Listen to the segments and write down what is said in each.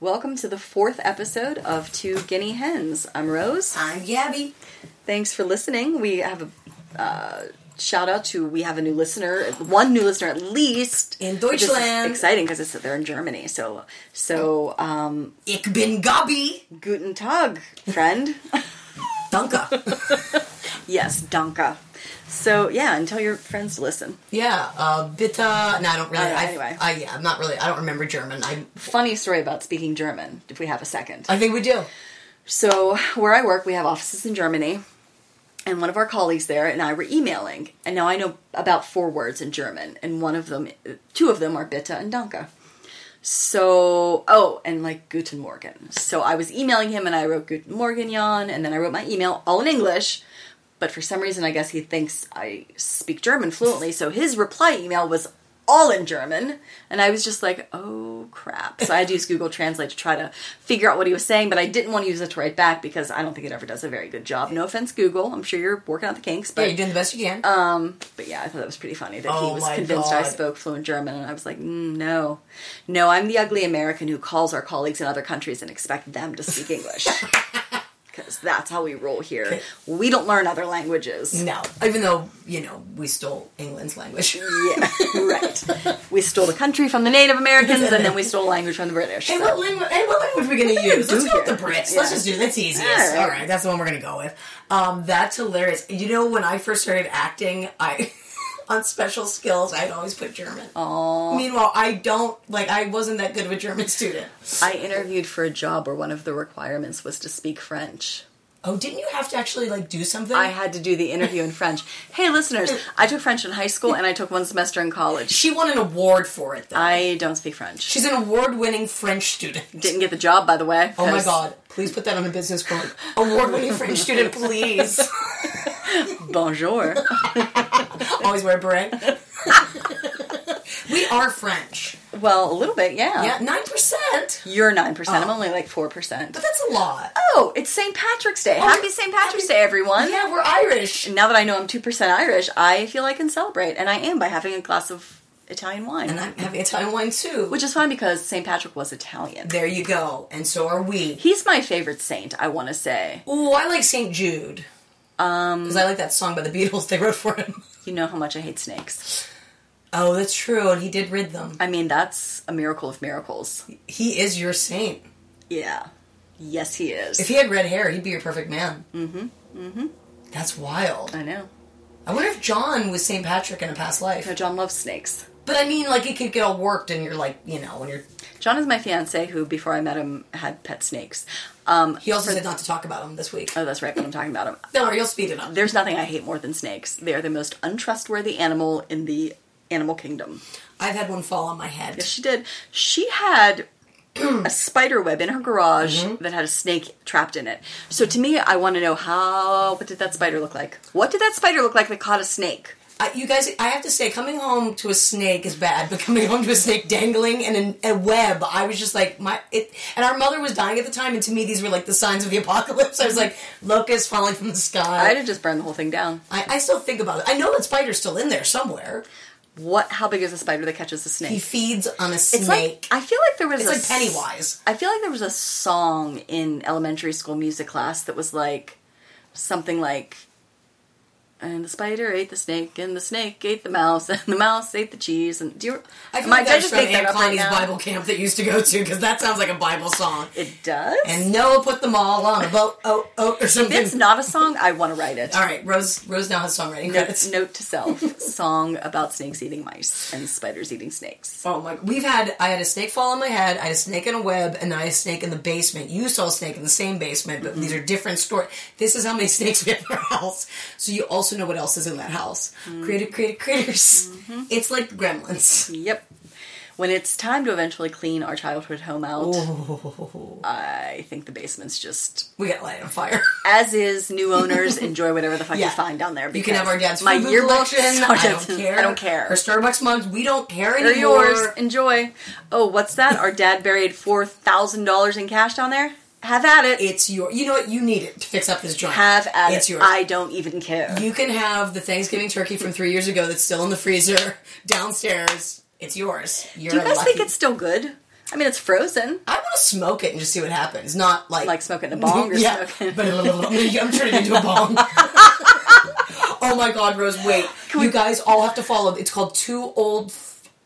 Welcome to the fourth episode of Two Guinea Hens. I'm Rose. I'm Gabby. Thanks for listening. We have a uh, shout out to we have a new listener, one new listener at least In Deutschland. Exciting because it's they're in Germany. So so um, Ich bin Gabi. guten Tag, friend. Danke. yes, danke. So yeah, and tell your friends to listen. yeah, uh, bitte. No, I don't really. Oh, I, anyway. I, yeah, I'm not really. I don't remember German. I, Funny story about speaking German. If we have a second. I think we do. So, where I work, we have offices in Germany, and one of our colleagues there and I were emailing, and now I know about four words in German, and one of them, two of them are bitte and danke. So, oh, and like Guten Morgen. So I was emailing him, and I wrote Guten Morgen, Jan, and then I wrote my email all in English. But for some reason, I guess he thinks I speak German fluently, so his reply email was all in German, and I was just like, "Oh crap!" So I had to use Google Translate to try to figure out what he was saying, but I didn't want to use it to write back because I don't think it ever does a very good job. No offense, Google. I'm sure you're working out the kinks, Yeah, but you're doing the best you can. um, but yeah, I thought that was pretty funny that he Oh was my convinced I spoke fluent German, and I was like, mm, "No, no, I'm the ugly American who calls our colleagues in other countries and expect them to speak English." Because that's how we roll here. Okay. We don't learn other languages. no, even though you know we stole England's language. Yeah, right. We stole the country from the Native Americans, and then we stole language from the British. And, so- what what language are we gonna use? Let's go with the Brits. Yeah. Let's just do that's easiest. All right. All right, that's the one we're gonna go with. Um, that's hilarious. You know, when I first started acting, I on special skills, I'd always put German. Aw. Meanwhile, I don't like. I wasn't that good of a German student. I interviewed for a job where one of the requirements was to speak French. Oh, didn't you have to actually like do something? I had to do the interview in French. Hey, listeners, I took French in high school and I took one semester in college. She won an award for it, though. I don't speak French. She's an award-winning French student. Didn't get the job, by the way. Oh my god! Please put that on a business card. Award-winning French student, please. Bonjour. Always wear a beret. we are French. well, a little bit, yeah. Yeah, nine percent. You're 9%. I'm Oh. only like 4%. But that's a lot. Oh, it's St. Patrick's Day. Happy St. Patrick's Day, everyone. Yeah, we're Irish. Now that I know I'm 2% Irish, I feel I can celebrate. And I am by having a glass of Italian wine. And I'm having Italian wine too. which is fine because St. Patrick was Italian. there you go. And so are we. He's my favorite saint, I want to say. Oh, I like St. Jude. Um, Because I like that song by the Beatles they wrote for him. You know how much I hate snakes. Oh, that's true. And he did rid them. I mean, that's a miracle of miracles. He is your saint. Yeah. Yes, he is. If he had red hair, he'd be your perfect man. Mm-hmm. Mm-hmm. That's wild. I know. I wonder if John was St. Patrick in a past life. No, John loves snakes. But I mean, like, it could get all worked and you're like, you know, when you're. John is my fiance who, before I met him, had pet snakes. Um, He also said not to talk about him this week. oh, that's right, but I'm talking about him. Don't worry, you'll speed it up. There's nothing I hate more than snakes. They are the most untrustworthy animal in the animal kingdom. I've had one fall on my head. Yes, she did. She had a spider web in her garage that had a snake trapped in it. So to me, I want to know how. What did that spider look like? What did that spider look like that caught a snake? I, you guys, I have to say, coming home to a snake is bad, but coming home to a snake dangling in a, a web, I was just like, my. It, and our mother was dying at the time, and to me, these were like the signs of the apocalypse. I was like, locusts falling from the sky. I'd have just burned the whole thing down. I, I still think about it. I know that spider's still in there somewhere. What? How big is a spider that catches a snake? He feeds on a It's snake. like I feel like there was It's a like Pennywise. I feel like there was a song in elementary school music class that was like something like and the spider ate the snake, and the snake ate the mouse, and the mouse ate the cheese. And do you? I feel like that's just from Aunt up right Bible camp that used to go to because that sounds like a Bible song. It does. And Noah put them all on a boat, oh, oh, or something. if it's not a song, I want to write it. all right, Rose. Rose now has songwriting Note, credits. note to self: song about snakes eating mice and spiders eating snakes. Oh my! We've had. I had a snake fall on my head. I had a snake in a web, and I had a snake in the basement. You saw a snake in the same basement, but mm-hmm. these are different stories. This is how many snakes we have in our house. So you also know what else is in that house. Created, created critters. Mm-hmm. It's like Gremlins. Yep. When it's time to eventually clean our childhood home out, I think the basement's just We gotta light on fire. as is. New owners enjoy whatever the fuck Yeah. you find down there. You can have our dad's my yearbook. I don't care. I don't care. Our Starbucks mugs. We don't care They're anymore. yours. Enjoy. Oh, what's that? Our dad buried four thousand dollars in cash down there. Have at it. It's your. You know what? You need it to fix up this joint. Have at it. it's it. yours. I don't even care. You can have the Thanksgiving turkey from three years ago that's still in the freezer downstairs. It's yours. You're Do you guys lucky. think it's still good? I mean, it's frozen. I want to smoke it and just see what happens. Not like Like smoking a bong or yeah, smoking. but I'm turning into a bong. oh my god, Rose! Wait, you guys all have to follow. It's called Two Old.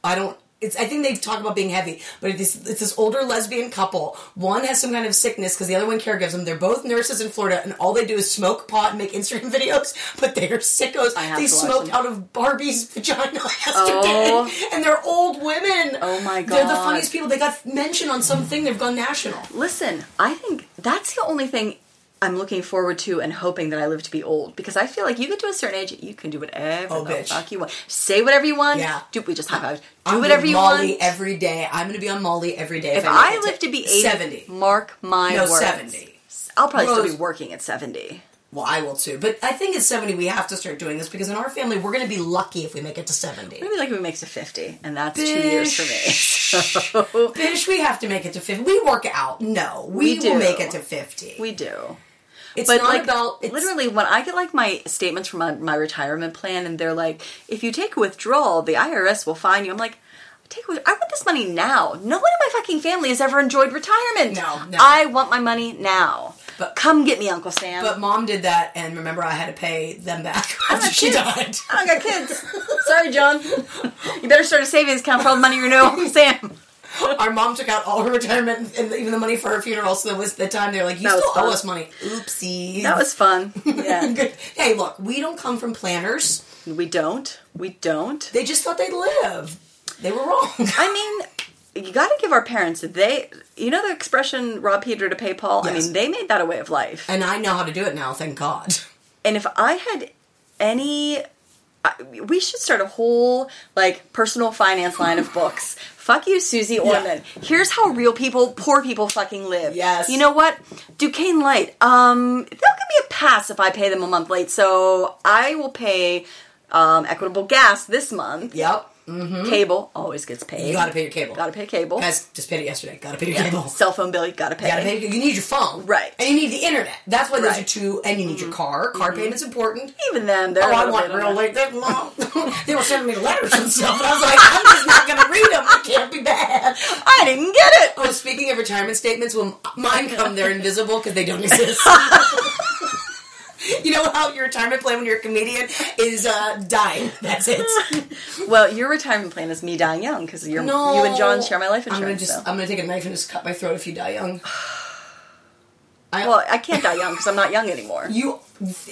I don't. It's. I think they talk about being heavy, but it's, it's this older lesbian couple. One has some kind of sickness because the other one caregives them. They're both nurses in Florida, and all they do is smoke pot and make Instagram videos. But they are sickos. I have They smoked them. out of Barbie's vagina yesterday, Oh. and they're old women. Oh my god! They're the funniest people. They got mentioned on something. They've gone national. Listen, I think that's the only thing I'm looking forward to and hoping that I live to be old because I feel like you get to a certain age, you can do whatever Oh, the bitch. fuck you want. Say whatever you want. Yeah. Do we just high five? Do I'm whatever you Molly want. every day. I'm going to be on Molly every day. if make I it live to be 80, 70. mark my No, words. 70. I'll probably still be working at 70. Well, I will too. But I think at 70 we have to start doing this because in our family we're going to be lucky if we make it to 70. Maybe like if we makes it to 50, and that's two years for me. Bitch, we have to make it to 50. We work out. No, we, We do. will make it to 50. we do. It's But not like about it's, literally, when I get like my statements from my, my retirement plan, and they're like, "If you take a withdrawal, the IRS will fine you." I'm like, "Take, I want this money now." No one in my fucking family has ever enjoyed retirement. No, no. I want my money now. But- come get me, Uncle Sam. But mom did that, and remember, I had to pay them back after she kids. died. I don't got kids. Sorry, John. You better start a savings account for all the money you know, Uncle Sam. Our mom took out all her retirement and even the money for her funeral. So there was the time they're like, "You That still owe us money." Oopsie. That was fun. Yeah, Hey, look, we don't come from planners. we don't. We don't. They just thought they'd live. They were wrong. I mean, you got to give our parents they. You know the expression "rob Peter to pay Paul." I mean, they made that a way of life. and I know how to do it now, thank God. And if I had any, we should start a whole like personal finance line of books. Fuck you, Suze Orman. Here's how real people, poor people, fucking live. Yes. You know what? Duquesne Light. Um, they'll give me a pass if I pay them a month late. So I will pay um, Equitable Gas this month. Yep. Cable always gets paid. You gotta pay your cable. Gotta pay cable. Guys, just paid it yesterday. Gotta pay your cable. Cell phone bill, you gotta pay. You gotta pay. You need your phone, Right. And you need the internet. That's why those Right. Mm-hmm. are two. And you need your car. Car payment's important. Even then, they're Oh, a I want real late. They, mom, they were sending me letters and stuff, and I was like, I'm just not gonna read them. It can't be bad. I didn't get it. Oh, speaking of retirement statements, when mine come, they're invisible because they don't exist. you know how your retirement plan when you're a comedian is uh, dying. That's it. Well, your retirement plan is me dying young because you're No, you and John share my life I'm gonna insurance. just, so. I'm gonna take a knife and just cut my throat if you die young. I, Well, I can't die young because I'm not young anymore. you,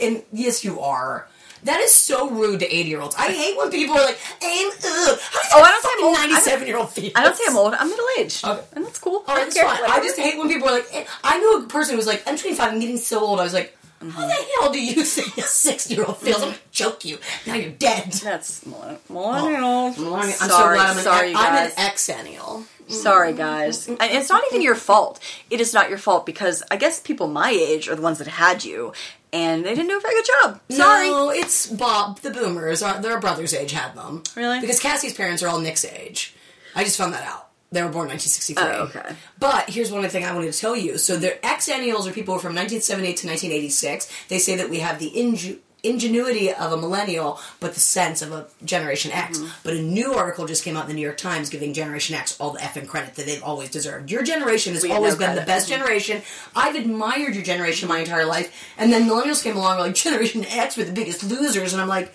and yes, you are. That is so rude to 80 year olds. I hate when people are like, I'm, ugh. How Oh, I don't say I'm old. 97 year old feel? I don't say I'm old. I'm middle aged, Okay. and that's cool. Oh, I that's fine. I just hate when people are like, eh, I knew a person who was like, I'm 25, I'm getting so old. I was like, Mm-hmm. how the hell do you think a six year old feels? I'm gonna choke you. Now you're dead. that's millenn- millennials. I'm so sorry, glad I'm an, sorry, I'm an exennial. Sorry, guys. And it's not even your fault. It is not your fault because I guess people my age are the ones that had you, and they didn't do a very good job. Sorry. No, it's Bob. The boomers, our, their brother's age had them. Really? Because Cassie's parents are all Nick's age. I just found that out. They were born 1963. Oh, okay. But here's one thing I wanted to tell you. So their exennials are people from 1978 to 1986. They say that we have the inju- ingenuity of a millennial, but the sense of a Generation X. Mm-hmm. But a new article just came out in the New York Times giving Generation X all the effing credit that they've always deserved. Your generation has We always no been the best generation. I've admired your generation my entire life. And then millennials came along, like Generation X were the biggest losers, and I'm like,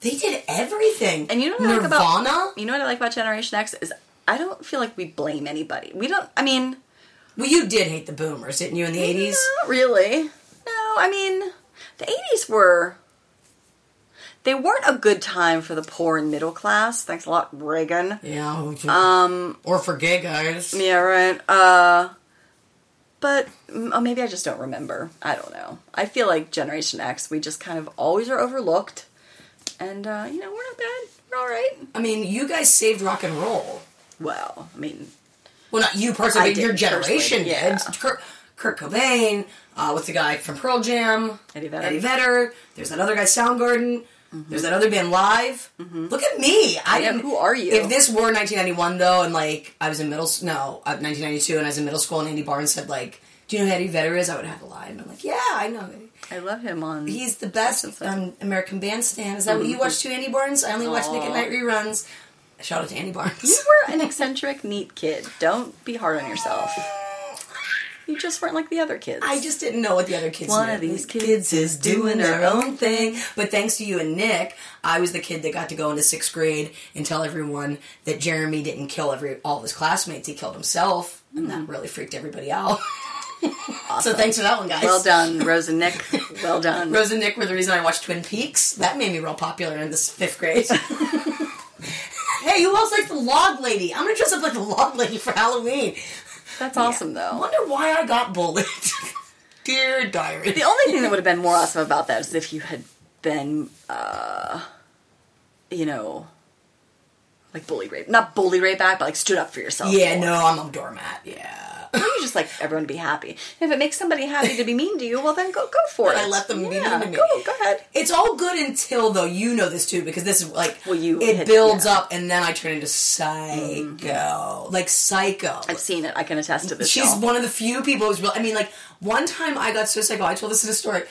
they did everything. And you know what I like Nirvana? about you know what I like about Generation X is I don't feel like we blame anybody. We don't. I mean, well, you did hate the boomers, didn't you, in the 80s? Not really. No, I mean, the 80s were. They weren't a good time for the poor and middle class. Thanks a lot, Reagan. Yeah. Um, or for gay guys. Yeah, right. Uh, but mm, oh, maybe I just don't remember. I don't know. I feel like Generation X, we just kind of always are overlooked. And, uh, you know, we're not bad. We're all right. I mean, you guys saved rock and roll. Well, I mean, Well, not you personally, but your generation personally, yeah. Kurt, Kurt Cobain, uh, what's the guy from Pearl Jam? Eddie Vedder. Eddie Vedder. There's that other guy, Soundgarden. There's that other band, Live. Look at me. I Yeah, didn't. who are you? If this were 1991 though, and like I was in middle, no, uh, 1992, and I was in middle school, and Andy Barnes said like, "Do you know who Eddie Vedder is?" I would have a lie, and I'm like, "Yeah, I know." Eddie. I love him on. He's the best on American Bandstand. Is that what you watch too, Andy Barnes? I only watch Nick at Night reruns. Shout out to Annie Barnes. You were an eccentric, neat kid. Don't be hard on yourself. You just weren't like the other kids. I just didn't know what the other kids One knew. of these kids is doing their own thing. But thanks to you and Nick, I was the kid that got to go into sixth grade and tell everyone that Jeremy didn't kill every all of his classmates. He killed himself, and that mm-hmm. really freaked everybody out. So thanks for that one, guys. Well done, Rose and Nick. Well done. Rose and Nick were the reason I watched Twin Peaks. That made me real popular in this fifth grade. hey, who else likes the log lady? I'm gonna dress up like the log lady for Halloween. That's awesome, I though. wonder why I got bullied. Dear diary. The only thing that would have been more awesome about that is if you had been, uh, you know, like bully rape. Not bully rape back, but like stood up for yourself. Yeah, more. no, I'm a doormat. Yeah. Or you just like everyone to be happy. If it makes somebody happy to be mean to you, well then go go for it. I let them be Yeah, mean to me. Go, go ahead. It's all good until though you know this too because this is like Well, you it builds yeah. up and then I turn into psycho mm-hmm. like psycho. I've seen it. I can attest to this. She's y'all. one of the few people who's real. I mean, like one time I got so psycho. I told this in a story.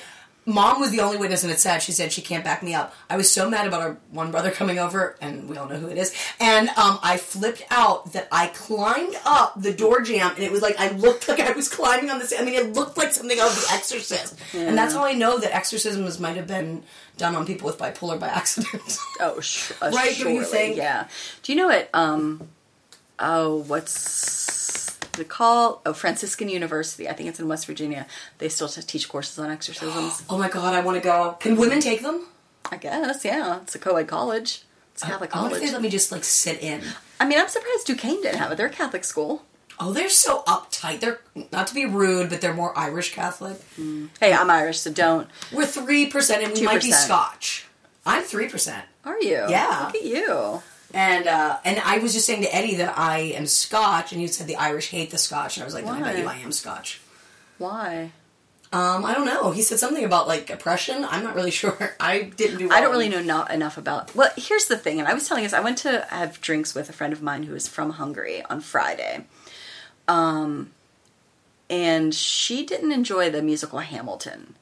Mom was the only witness, and it's sad. She said she can't back me up. I was so mad about our one brother coming over, and we all know who it is. And um, I flipped out that I climbed up the door jamb, and it was like I looked like I was climbing on the. I mean, it looked like something out of The Exorcist, and that's how I know that exorcisms might have been done on people with bipolar by accident. Oh, sh- uh, Right, don't you surely, think? Yeah. Do you know what? Um, oh, what's the call? Oh, Franciscan University. I think it's in West Virginia. They still teach courses on exorcisms. oh my god, I want to go. Can women take them? I guess. Yeah, it's a co-ed college. It's a Catholic I wonder college. if they let me just like sit in. I mean, I'm surprised Duquesne didn't have it. They're a Catholic school. Oh, they're so uptight. They're not to be rude, but they're more Irish Catholic. Mm. Hey, I'm Irish, so don't. We're three percent, and we might be Scotch. I'm three percent, Are you? Yeah. Look at you. And uh, and I was just saying to Eddie that I am Scotch, and you said the Irish hate the Scotch, and I was like, then I bet Why? you I am Scotch. Why? Um, I don't know. He said something about like oppression. I'm not really sure. I didn't do. I don't really know not enough about. Well, here's the thing, and I was telling us, I went to have drinks with a friend of mine who is from Hungary on Friday, um, and she didn't enjoy the musical Hamilton,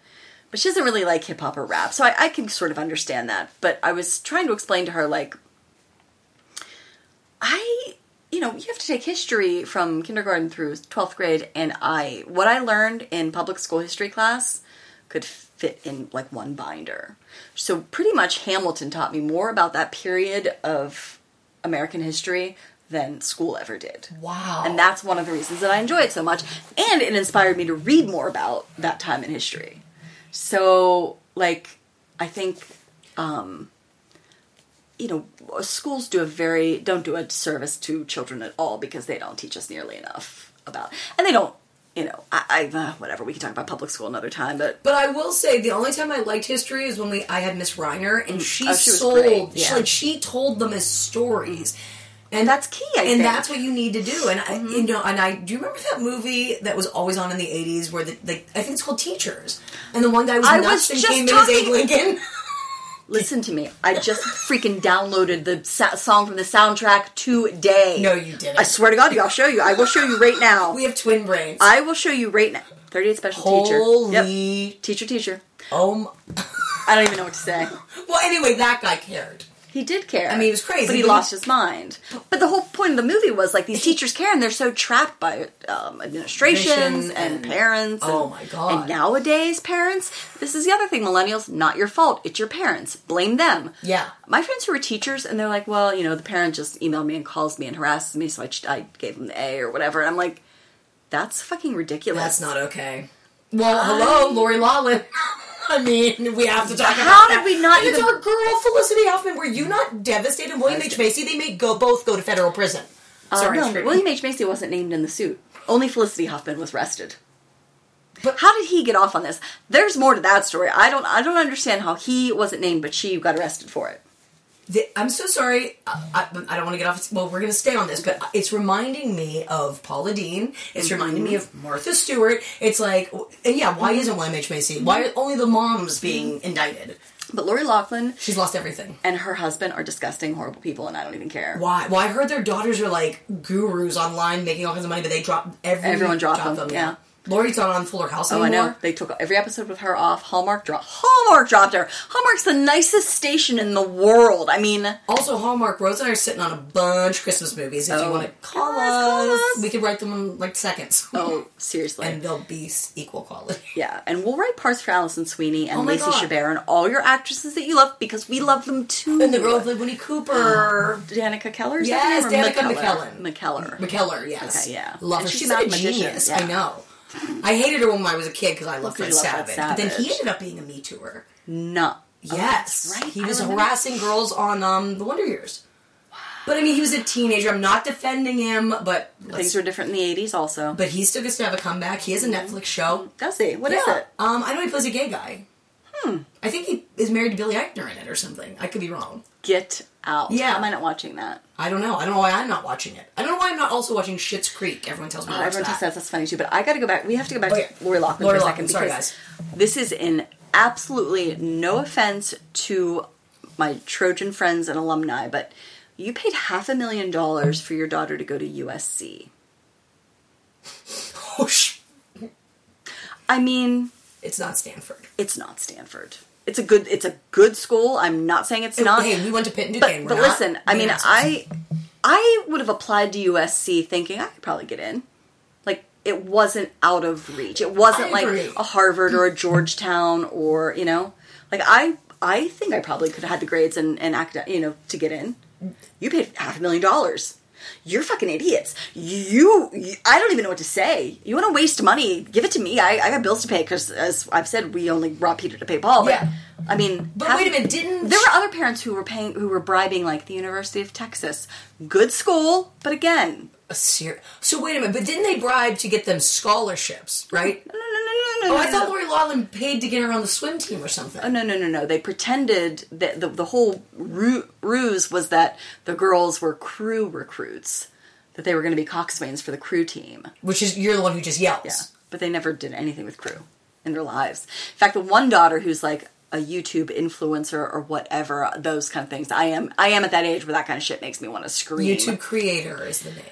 but she doesn't really like hip hop or rap, so I, I can sort of understand that. But I was trying to explain to her like, I. You know, you have to take history from kindergarten through 12th grade, and I, what I learned in public school history class could fit in like one binder. So pretty much Hamilton taught me more about that period of American history than school ever did. Wow. And that's one of the reasons that I enjoy it so much. And it inspired me to read more about that time in history. So, like, I think, um, you know, schools do a very, don't do a service to children at all because they don't teach us nearly enough about, and they don't, you know, I, I uh, whatever, we can talk about public school another time, but But I will say the only time I liked history is when we I had Miss Reiner and she, Oh, she sold great, she, like she told them as stories. And that's key, I and think. that's what you need to do. And I, Mm-hmm. you know, and I do you remember that movie that was always on in the eighties where the, the I think it's called Teachers, and the one guy was I nuts was and came in as Abe Lincoln. Listen to me. I just freaking downloaded the sa- song from the soundtrack today. No, you didn't. I swear to God, I'll show you. I will show you right now. we have twin brains. I will show you right now. 38 special teacher. Holy Yep. Teacher, teacher. oh! m- I don't even know what to say. Well, anyway, that guy cared. He did care. I mean, he was crazy, But he he- lost his mind. But the whole point of the movie was like these teachers care and they're so trapped by um, administrations and, and- parents. Oh and- my God. And nowadays, parents, this is the other thing, millennials, not your fault. It's your parents. Blame them. Yeah. My friends who were teachers and they're like, well, you know, the parent just emailed me and calls me and harasses me, so I, I gave them the A or whatever. And I'm like, that's fucking ridiculous. That's not okay. Well, hello, Lori Loughlin. I mean, we have to talk about it How that. did we not And it's even- our girl Felicity Huffman. Were you not devastated? William H Macy. They may go both go to federal prison. Uh, Sorry, no, screaming. William H. Macy wasn't named in the suit. Only Felicity Huffman was arrested. But- how did he get off on this? There's more to that story. I don't. I don't understand how he wasn't named, but she got arrested for it. The- I'm so sorry. I, I, I don't want to get off. Well, we're going to stay on this, but it's reminding me of Paula Deen. It's reminding me mm-hmm. of Martha Stewart. It's like, and yeah, why isn't William H Macy? Why are only the moms being mm-hmm. indicted? But Lori Loughlin She's lost everything. and her husband are disgusting, horrible people, and I don't even care. Why? Well, I heard their daughters are like gurus online, making all kinds of money, but they drop every Everyone dropped drop them. Yeah. Lori's not on Fuller House Oh, I know. They took every episode with her off. Hallmark dropped. Hallmark dropped her. Hallmark's the nicest station in the world. I mean, Also, Hallmark, Rose and I are sitting on a bunch of Christmas movies. If you Oh. want to call, Call us, we could write them in like seconds. oh, seriously. And they'll be equal quality. yeah, and we'll write parts for Alison Sweeney and Oh Lacey God. Chabert and all your actresses that you love because we love them too. And the girl with Winnie Cooper. Danica Keller. is Yes, that her name? Or Danica McKellar? McKellar. McKellar. McKellar, yes. Okay, yeah. Love And her. she's She's, a like a magician, genius. yeah. I know. I hated her when I was a kid because I loved Fred you love Fred Savage. But then he ended up being a Me Tooer. No. Yes. Oh, right. He was harassing girls on um, the Wonder Years. But I mean, he was a teenager. I'm not defending him, but Things were different in the 80s also. but he still gets to have a comeback. He has a Netflix show. Does he? What is yeah. it? Um, I know he plays a gay guy. Hmm. I think he is married to Billy Eichner in it or something. I could be wrong. Get Out. Yeah. How am I not watching that? I don't know. I don't know why I'm not watching it. I don't know why I'm not also watching Schitt's Creek. Everyone tells me Oh, everyone that. says that's funny too, but I got to go back. We have to go back Okay. to Lori Loughlin Lori for a Loughlin, second sorry, because this is in absolutely no offense to my Trojan friends and alumni, but you paid half a million dollars for your daughter to go to USC. Oh, sh- I mean, it's not Stanford. it's not Stanford. It's a good. It's a good school. I'm not saying it's oh, not. hey, we went to Pitt and Duquesne. but but not listen, I mean. I I would have applied to USC thinking I could probably get in. Like it wasn't out of reach. It wasn't like a Harvard or a Georgetown or you know, like I I think I probably could have had the grades and and act you know to get in. You paid half a million dollars. You're fucking idiots. You, you I don't even know what to say. You want to waste money? Give it to me. I, I got bills to pay because, as I've said, we only rob Peter to pay Paul. But Yeah. I mean, But half- wait a minute, didn't there were other parents who were paying, who were bribing, like the University of Texas. Good school, but again, a ser- so wait a minute? But didn't they bribe to get them scholarships? Right? no, no, no, no, no. Oh, I no, thought no. Lori Loughlin paid to get her on the swim team or something. Oh no, no, no, no! They pretended that the the whole ru- ruse was that the girls were crew recruits, that they were going to be coxswains for the crew team. Which is you're the one who just yells. Yeah, but they never did anything with crew in their lives. In fact, the one daughter who's like a YouTube influencer or whatever, those kind of things. I am, I am at that age where that kind of shit makes me want to scream. YouTube creator is the name.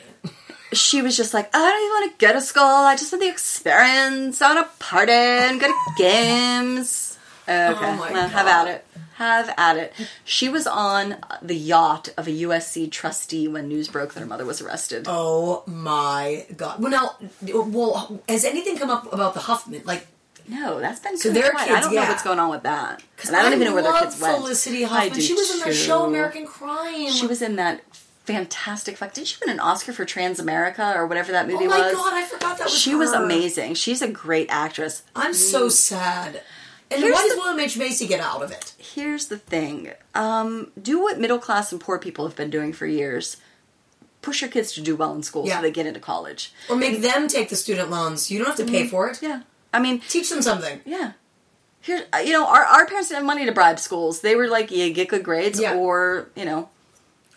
She was just like, I don't even want to go to school. I just want the experience. I want to party and go to games. Oh okay, Oh my well, have at it. Have at it. She was on the yacht of a USC trustee when news broke that her mother was arrested. Oh my god. Well, now, well, has anything come up about the Huffman? Like, No, that's been So their quiet. kids, I don't know yeah. what's going on with that. Because I don't even know where their kids went. Felicity I Huffman. She was in too. show American Crime. She was in that fantastic. Like, did she win an Oscar for Transamerica or whatever that movie was? Oh my was? god, I forgot that was she was amazing. She's a great actress. I'm so sad. And Here's why does the- William H Macy get out of it? Here's the thing. Um, do what middle class and poor people have been doing for years. Push your kids to do well in school Yeah. so they get into college. Or make them take the student loans. You don't have to pay for it. Mm-hmm. Yeah. I mean, Teach them something. yeah. Here, uh, you know, our, our parents didn't have money to bribe schools. They were like, you get good grades Yeah. or, you know,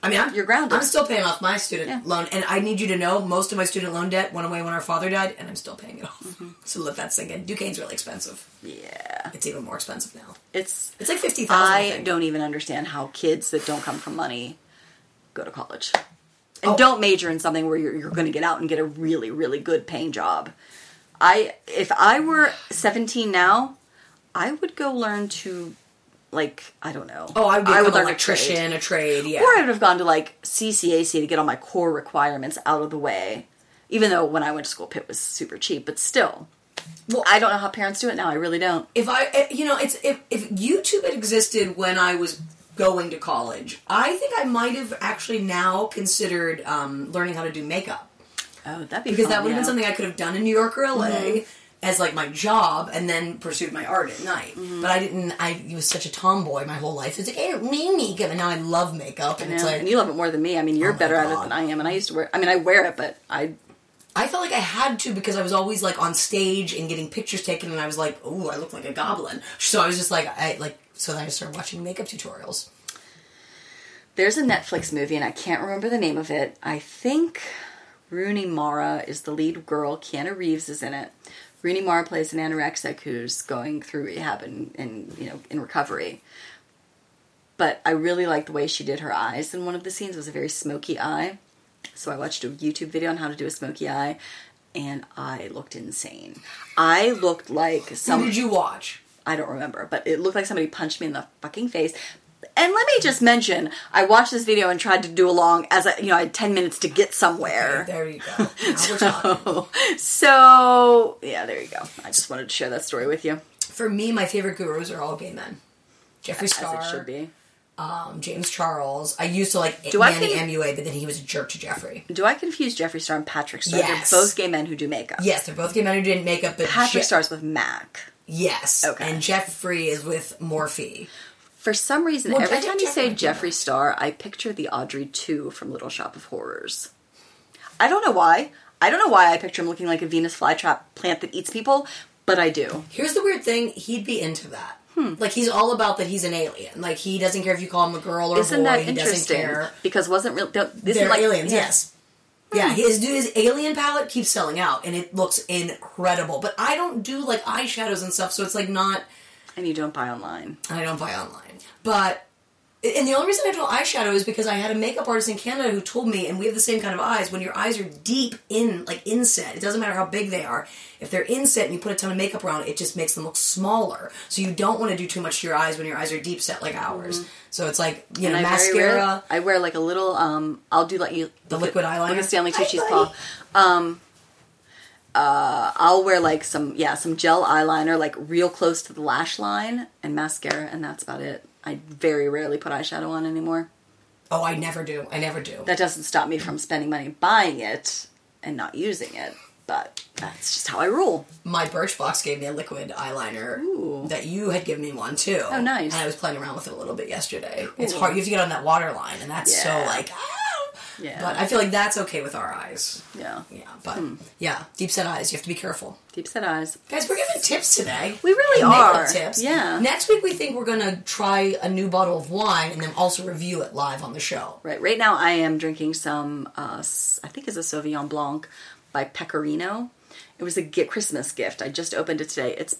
I mean, I'm, You're grounded. I'm still paying off my student Yeah. loan, and I need you to know most of my student loan debt went away when our father died, and I'm still paying it off. Mm-hmm. So let that sink in. Duquesne's really expensive. yeah. It's even more expensive now. It's, It's like fifty thousand. I, I don't even understand how kids that don't come from money go to college. And Oh. don't major in something where you're, you're going to get out and get a really, really good paying job. I if I were 17 now, I would go learn to like I don't know. Oh, I would become an learn a electrician, trade. a trade. Yeah. Or I would have gone to like CCAC to get all my core requirements out of the way. Even though when I went to school, Pitt was super cheap, but still, well, I don't know how parents do it now. I really don't. if I, eh, you know, it's if if YouTube had existed when I was going to college, I think I might have actually now considered um, learning how to do makeup Oh, that'd be because fun, that would have yeah. been something I could have done in New York or LA. Mm-hmm. As like my job, and then pursued my art at night. Mm-hmm. But I didn't. I was such a tomboy my whole life. It's like I don't need makeup, and now I love makeup. And it's like and you love it more than me. I mean, you're Oh better at it than I am, and I used to wear. I mean, I wear it, but I I felt like I had to because I was always like on stage and getting pictures taken, and I was like, "Oh, I look like a goblin." So I was just like, I like. So then I started watching makeup tutorials. there's a Netflix movie, and I can't remember the name of it. I think Rooney Mara is the lead girl. Keanu Reeves is in it. Rooney Mara plays an anorexic who's going through rehab and, and you know in recovery. But I really liked the way she did her eyes in one of the scenes. It was a very smoky eye. So I watched a YouTube video on how to do a smoky eye. and I looked insane. I looked like Who some. did you watch? I don't remember, but it looked like somebody punched me in the fucking face. And let me just mention, I watched this video and tried to do along as I, you know, I had ten minutes to get somewhere. There you go. Now. So yeah, there you go. I just wanted to share that story with you, For me, my favorite gurus are all gay men. Jeffree as Star, it should be. Um, James Charles. I used to like Do I Manny con- MUA, but then he was a jerk to Jeffree. Do I confuse Jeffree Star and Patrick Star? Yes. They're both gay men who do makeup. Yes, they're both gay men who didn't make up, but Patrick Je- Star's with Mac. Yes. Okay. And Jeffree is with Morphe. For some reason, Well, every time you say Jeffrey- Jeffree Star, I picture the Audrey 2 from Little Shop of Horrors. I don't know why. I don't know why I picture him looking like a Venus flytrap plant that eats people, but I do. Here's the weird thing: he'd be into that. Hmm. Like he's all about that. He's an alien. Like he doesn't care if you call him a girl or Isn't a boy. that he doesn't interesting? care. Because wasn't real. This They're like aliens. Yes. Yeah, his his alien palette keeps selling out, and it looks incredible. But I don't do like eyeshadows and stuff, so it's like not. And you don't buy online. I don't buy online. But and the only reason I don't eyeshadow is because I had a makeup artist in Canada who told me, and we have the same kind of eyes. When your eyes are deep in, like inset, it doesn't matter how big they are. If they're inset and you put a ton of makeup around it, just makes them look smaller. So you don't want to do too much to your eyes when your eyes are deep set like ours. So it's like you know Mm-hmm. I mascara. I wear like a little. Um, I'll do like you The at- liquid eyeliner? Look at Stanley Tucci's paw. Um, uh, I'll wear like some yeah some gel eyeliner like real close to the lash line and mascara, and that's about it. I very rarely put eyeshadow on anymore. Oh, I never do. I never do. That doesn't stop me from spending money buying it and not using it, but that's just how I rule. My Birchbox gave me a liquid eyeliner Ooh. that you had given me one too. Oh, nice. And I was playing around with it a little bit yesterday. It's hard. You have to get on that water line, and that's so like. ah. Yeah. But I feel like that's okay with our eyes. Yeah, Yeah, but Hmm. yeah, deep set eyes. You have to be careful, deep set eyes. guys. We're giving tips today. We really Makeup are. tips. Yeah. Next week we think we're gonna try a new bottle of wine and then also review it live on the show. Right. Right now, I am drinking some. Uh, I think it's a Sauvignon Blanc by Pecorino. It was a Christmas gift. I just opened it today. It's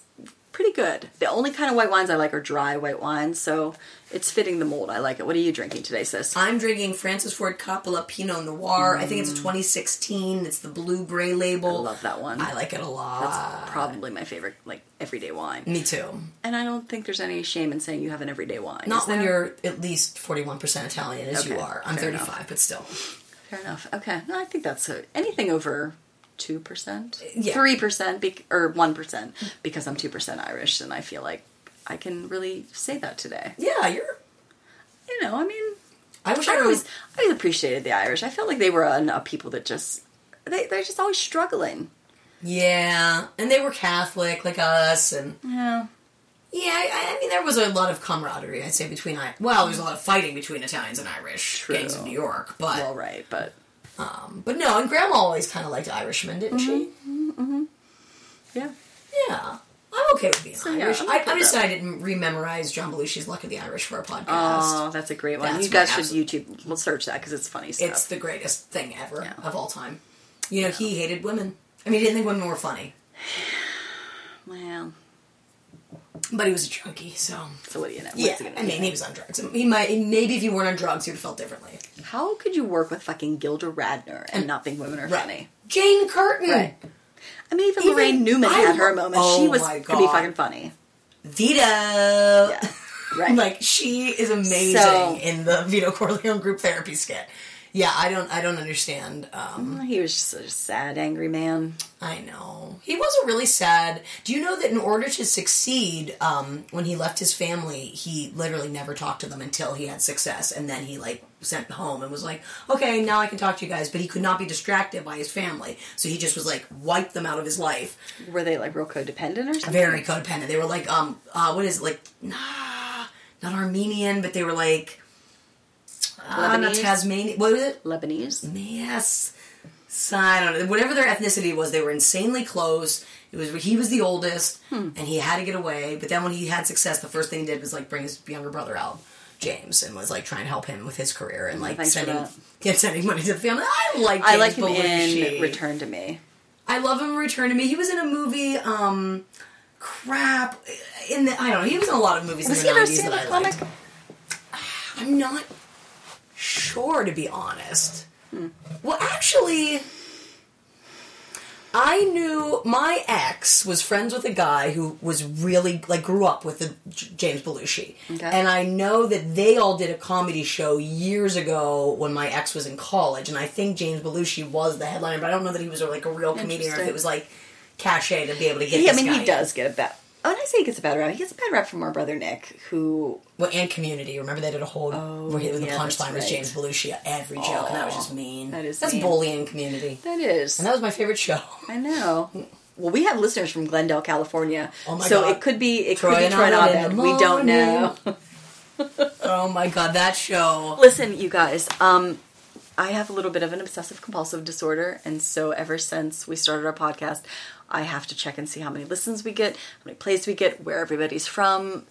pretty good. The only kind of white wines I like are dry white wines, so it's fitting the mold. I like it. What are you drinking today, sis? I'm drinking Francis Ford Coppola Pinot Noir. I think Mm. it's a 2016. It's the blue gray label. I love that one. I like it a lot. That's probably my favorite, like everyday wine. Me too. And I don't think there's any shame in saying you have an everyday wine. Not when you're at least 41% Italian as you are. I'm fair 35, enough. but still. Fair enough. Okay. No, I think that's a, anything over two percent, three percent, or one percent, because I'm two percent Irish, and I feel like I can really say that today. Yeah, you're. You know, I mean, I wish I I always. I always appreciated the Irish. I felt like they were a, a people that just they they're just always struggling. Yeah, and they were Catholic like us, and Yeah. yeah, I, I mean there was a lot of camaraderie. I'd say between I. Well, there's a lot of fighting between Italians and Irish True. gangs of New York, but Well, right, but um, but no, and Grandma always kind of liked Irishmen, didn't she? yeah. Yeah. I'm okay with being yeah, Irish. I'm I, okay I'm just that. I didn't rememorize John Belushi's "Luck of the Irish" for a podcast. Oh, that's a great one. That's you guys should YouTube. We'll search that because it's funny stuff. It's the greatest thing ever Yeah. of all time. You know, he hated women. I mean, he didn't think women were funny, well, but he was a junkie, so. so what do you know? Yeah, I mean, he was on drugs. He might, maybe if you weren't on drugs, you'd have felt differently. How could you work with fucking Gilda Radner and not think women are funny? Jane Curtin, Right. I mean, even, Even- Laraine Newman I had her moment. Oh she was could be fucking funny. Vito. Yeah, right. like she is amazing So- in the Vito Corleone group therapy skit. Yeah, I don't, I don't understand. Um, he was just a sad, angry man. I know. He wasn't really sad. Do you know that in order to succeed, um, when he left his family, he literally never talked to them until he had success. And then he, like, sent home and was like, okay, now I can talk to you guys. But he could not be distracted by his family. So he just was like, wiped them out of his life. Were they like real codependent or something? Very codependent. They were like, um, uh, what is it? Like, nah, not Armenian, but they were like, uh, not Lebanese? Tasmanian. What was it? Lebanese. Yes. So, I don't know. Whatever their ethnicity was, they were insanely close. It was he was the oldest, Hmm. and he had to get away. But then when he had success, the first thing he did was like bring his younger brother out, James, and was like trying to help him with his career and like Thanks sending yeah, sending money to the family. I like James I like him Belushi. in Return to Me. I love him. in Return to Me. He was in a movie. um Crap. In the I don't know. He was in a lot of movies Was in he the a nineties that stand-up comic? I'm not sure, to be honest. Hmm. Well, actually, I knew my ex was friends with a guy who was really like grew up with the J- James Belushi, Okay. and I know that they all did a comedy show years ago when my ex was in college, and I think James Belushi was the headliner, but I don't know that he was like a real comedian or if it was like cachet to be able to get. He, I mean, he does get a bad. Oh, and I say he gets a bad rap. He gets a bad rap from our brother Nick, who Well, and Community. Remember they did a whole where he, the Oh, yeah, punchline was. James Belushi at every joke, and that was just mean. that is that's mean. bullying Community, that is. and that was my favorite show. I know. Well, we have listeners from Glendale, California. Oh my so God. it could be it Troy could be and Troy and Abed. We don't know. Oh my god, that show! Listen, you guys. Um, I have a little bit of an obsessive compulsive disorder, and so ever since we started our podcast, I have to check and see how many listens we get, how many plays we get, where everybody's from.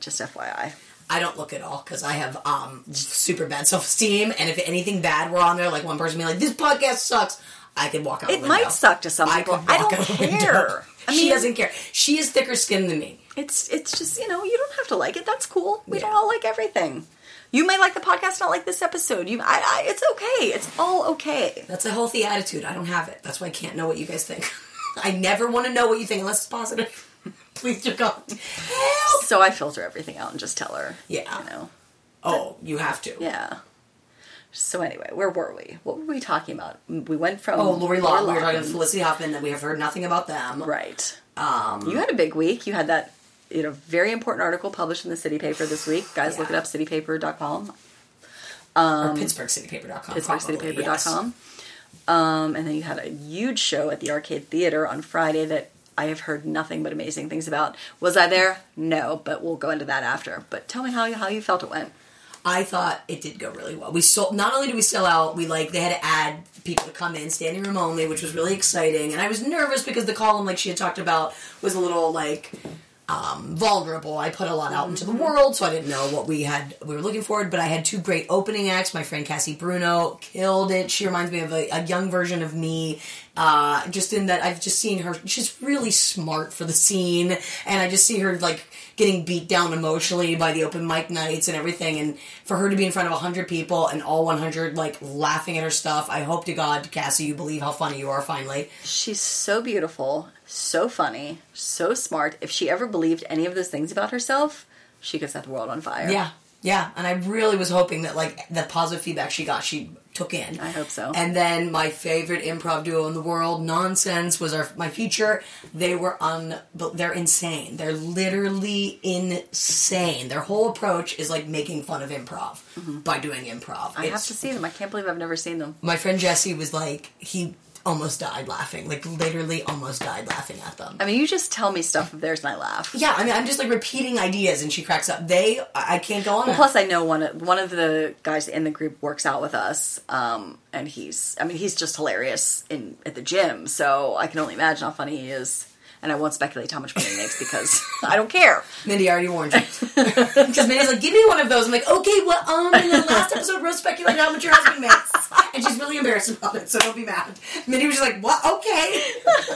Just FYI. I don't look at all because I have um super bad self esteem, and if anything bad were on there, like one person being like, "This podcast sucks," I could walk out. It might suck to some I people. I walk don't care. I mean, she doesn't care. She has thicker skin than me. It's it's just you know you don't have to like it. That's cool. We don't all like everything. You may like the podcast, not like this episode. You, I, I, it's okay. It's all okay. That's a healthy attitude. I don't have it. That's why I can't know what you guys think. I never want to know what you think unless it's positive. Please, dear God. Help! So I filter everything out and just tell her. Yeah. You know. Oh, you have to. Yeah. So anyway, where were we? What were we talking about? We went from Oh, Lori Law. We were talking Loughlin. Felicity Huffman that we have heard nothing about them. Right. Um, You had a big week. You had that you know very important article published in the City Paper this week. Guys, look it Yeah. up. CityPaper.com. or PittsburghCityPaper.com. PittsburghCityPaper.com. Um, and then you had a huge show at the Arcade Theater on Friday that I have heard nothing but amazing things about. Was I there? No, but we'll go into that after. But tell me how you, how you felt it went. I thought it did go really well. We sold. Not only did we sell out, we like they had to add people to come in, standing room only, which was really exciting. And I was nervous because the column, like she had talked about, was a little like um, vulnerable. I put a lot out into the world, so I didn't know what we had. We were looking forward, but I had two great opening acts. My friend Cassie Bruno killed it. She reminds me of a, a young version of me. Uh, just in that I've just seen her. She's really smart for the scene, and I just see her like getting beat down emotionally by the open mic nights and everything. And for her to be in front of hundred people and all one hundred like laughing at her stuff, I hope to God, Cassie, you believe how funny you are. Finally, She's so beautiful, so funny, so smart. If she ever believed any of those things about herself, she could set the world on fire. Yeah, yeah, and I really was hoping that like the positive feedback she got, she took in. I hope so. And then my favorite improv duo in the world, Nonsense, was our my feature. They were but they're insane. They're literally insane. Their whole approach is like making fun of improv by doing improv. Mm-hmm. I have to see them. I can't believe I've never seen them. My friend Jesse was like he almost died laughing, like literally almost died laughing at them. I mean, you just tell me stuff of theirs and I laugh. yeah, I mean, I'm just like repeating ideas, and she cracks up. They, I I can't go on. that. Plus, I know one of, one of the guys in the group works out with us, um, and he's I mean he's just hilarious in at the gym. So I can only imagine how funny he is. And I won't speculate how much money he makes because I don't care. Mindy already warned you. Because Mindy's like, give me one of those. I'm like, okay, well, um, in the last episode, Rose speculated how much your husband makes. And she's really embarrassed about it, so don't be mad. Mindy was just like, what? Okay.